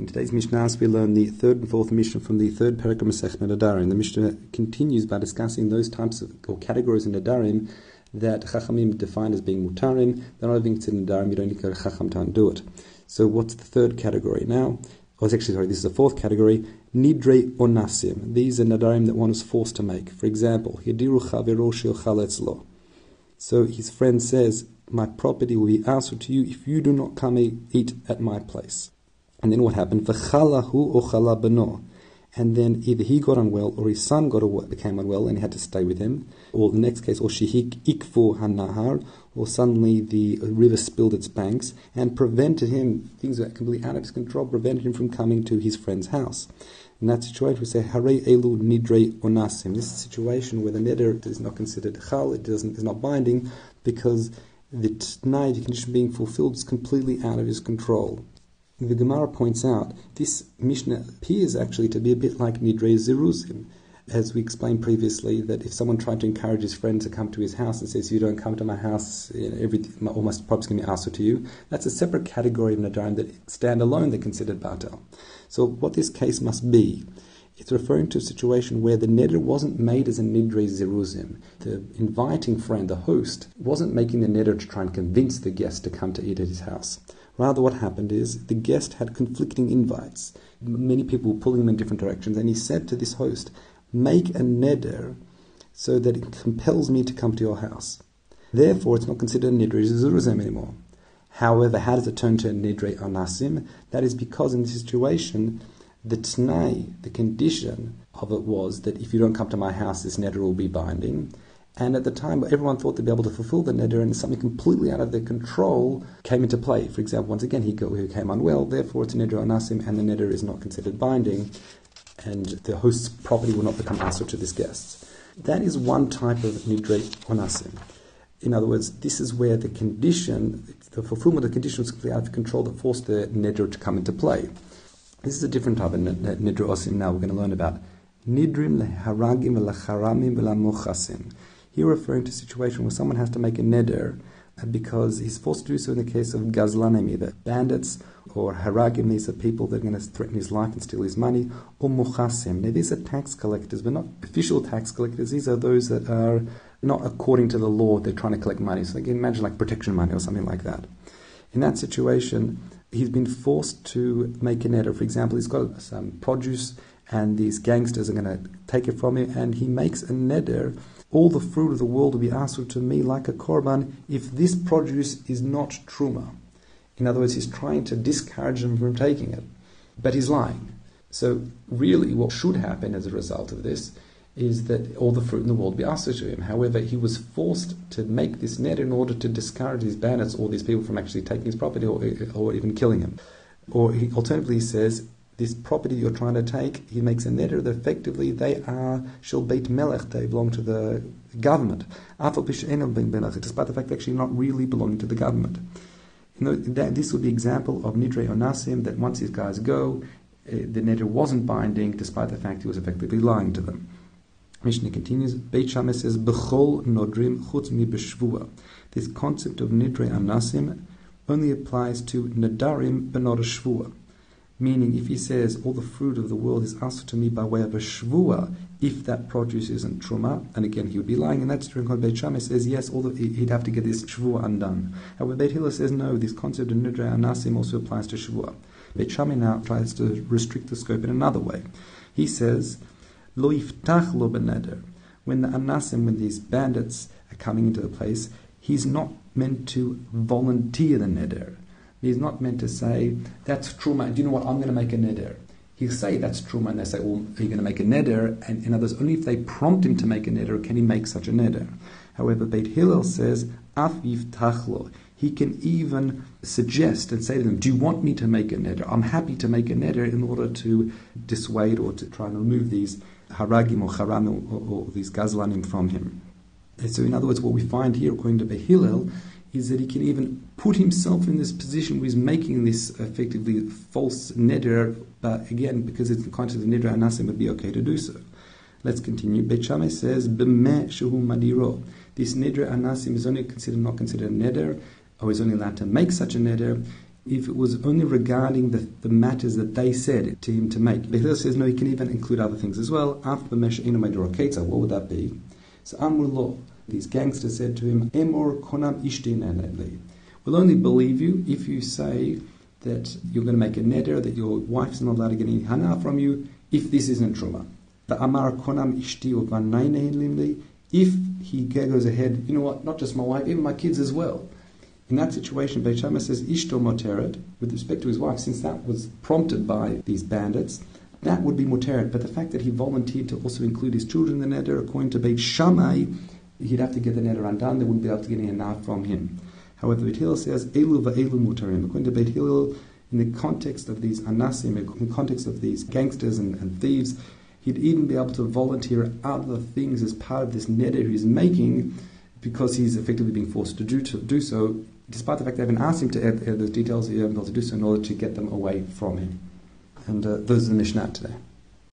In today's Mishnah, we learn the third and fourth Mishnah from the third Perek Masech Nedarim. The Mishnah continues by discussing those types of or categories in Nadarim that Chachamim define as being mutarim. They're not being considered Nadarim. You don't need to go to Chacham to undo it. So, what's the third category now? Oh, it's actually sorry. This is the fourth category. Nidre onasim. These are Nadarim that one is forced to make. For example, Yediru chaviro shil So his friend says, "My property will be answered to you if you do not come eat at my place." And then what happened? And then either he got unwell or his son got became unwell and he had to stay with him. Or the next case, or shihik ikfu hanahar, or suddenly the river spilled its banks and prevented him, things were completely out of his control, prevented him from coming to his friend's house. In that situation, we say, Hare elu nidre onasim. This is a situation where the neder is not considered chal, it doesn't, is not binding, because the tnai, the condition being fulfilled, is completely out of his control the Gemara points out this Mishnah appears actually to be a bit like Nidre Zeruzim. As we explained previously, that if someone tried to encourage his friend to come to his house and says, "If you don't come to my house, you know, everything, all my going to be asked to you," that's a separate category of nadarim that stand alone. They're considered batel. So, what this case must be, it's referring to a situation where the neder wasn't made as a nidre zeruzim. The inviting friend, the host, wasn't making the neder to try and convince the guest to come to eat at his house. Rather, what happened is the guest had conflicting invites. Many people pulling him in different directions, and he said to this host, Make a neder so that it compels me to come to your house. Therefore, it's not considered a nidre zeruzim anymore. However, how does it turn to nidre anasim? That is because in this situation, the tnai, the condition of it was that if you don't come to my house, this neder will be binding. And at the time, everyone thought they'd be able to fulfill the neder, and something completely out of their control came into play. For example, once again, he, came unwell, therefore it's a neder anasim, and the neder is not considered binding, and the host's property will not become answer to this guest. That is one type of nidre onasim. In other words, this is where the condition, the fulfillment of the condition was completely out of control that forced the neder to come into play. This is a different type of nidre osim now we're going to learn about. Nidrim leharagim v'lacharamim. Here referring to a situation where someone has to make a neder uh, because he's forced to do so in the case of gazlanim, either bandits or haragim, these are people that are going to threaten his life and steal his money, or muchasim. Now these are tax collectors, but not official tax collectors. These are those that are not according to the law, they're trying to collect money. So can imagine like protection money or something like that. In that situation, he's been forced to make a neder. For example, he's got some produce and these gangsters are going to take it from him, and he makes a neder all the fruit of the world will be answered to me like a korban if this produce is not truma. In other words, he's trying to discourage them from taking it, but he's lying. So, really, what should happen as a result of this is that all the fruit in the world be answered to him. However, he was forced to make this net in order to discourage these bandits or these people from actually taking his property or, or even killing him. Or he, alternatively, he says, this property you're trying to take, he makes a neder that effectively they are shel beit melech, they belong to the government. Despite the fact they actually not really belonging to the government. You know, that, this would be example of nidre onasim, that once these guys go, uh, the neder wasn't binding, despite the fact he was effectively lying to them. Mishnah continues, Beit Shammai says, nodrim chutz mi b'shvua. This concept of nidre anasim only applies to nadarim but not a shvua. Meaning, if he says, all the fruit of the world is asked to me by way of a shvua, if that produce isn't truma, and again, he would be lying, and that's during when Beit Shammai says, yes, all the, he'd have to get this shvua undone. However, Beit Hillel says, no, this concept of nidre anasim also applies to shvua. Beit Shammai now tries to restrict the scope in another way. He says, lo yiftach lo beneder. When the anasim, when these bandits are coming into the place, he's not meant to volunteer the neder. He's not meant to say, that's truma, do you know what, I'm going to make a neder. He'll say that's truma, and they say, well, are you going to make a neder? And in others, only if they prompt him to make a neder can he make such a neder. However, Beit Hillel says, af yiftach lo. He can even suggest and say to them, Do you want me to make a neder? I'm happy to make a neder in order to dissuade or to try and remove these haragim or haram or, or, or these gazlanim from him. And so, in other words, what we find here, according to Beit Hillel, is that he can even put himself in this position where he's making this effectively false neder, but again, because it's the context of neder anasim, it would be okay to do so. Let's continue. Shammai says, "B'meh shehu madiro." This neder anasim is only considered not considered a neder, oh, or is only allowed to make such a neder if it was only regarding the, the matters that they said to him to make. But says no, he can even include other things as well. After What would that be? So amru lo, these gangsters said to him, Emor konam ishtin We'll only believe you if you say that you're going to make a neder, that your wife's not allowed to get any hana from you, if this isn't truma. The amar konam ishti limli. if he goes ahead, you know what, not just my wife, even my kids as well. In that situation, Beit says ishto moteret, with respect to his wife, since that was prompted by these bandits, that would be moteret. But the fact that he volunteered to also include his children in the neder, according to Beit Shammai, he'd have to get the neder undone, they wouldn't be able to get any hana from him. However, Beit Hillel says, Elu va'elu mutarim. According to Beit Hillel, in the context of these anasim, in the context of these gangsters and, and thieves, he'd even be able to volunteer other things as part of this neder he's making because he's effectively being forced to do, to do so, despite the fact they haven't asked him to add, add those details, he hasn't been able to do so in order to get them away from him. And uh, those are the Mishnah today.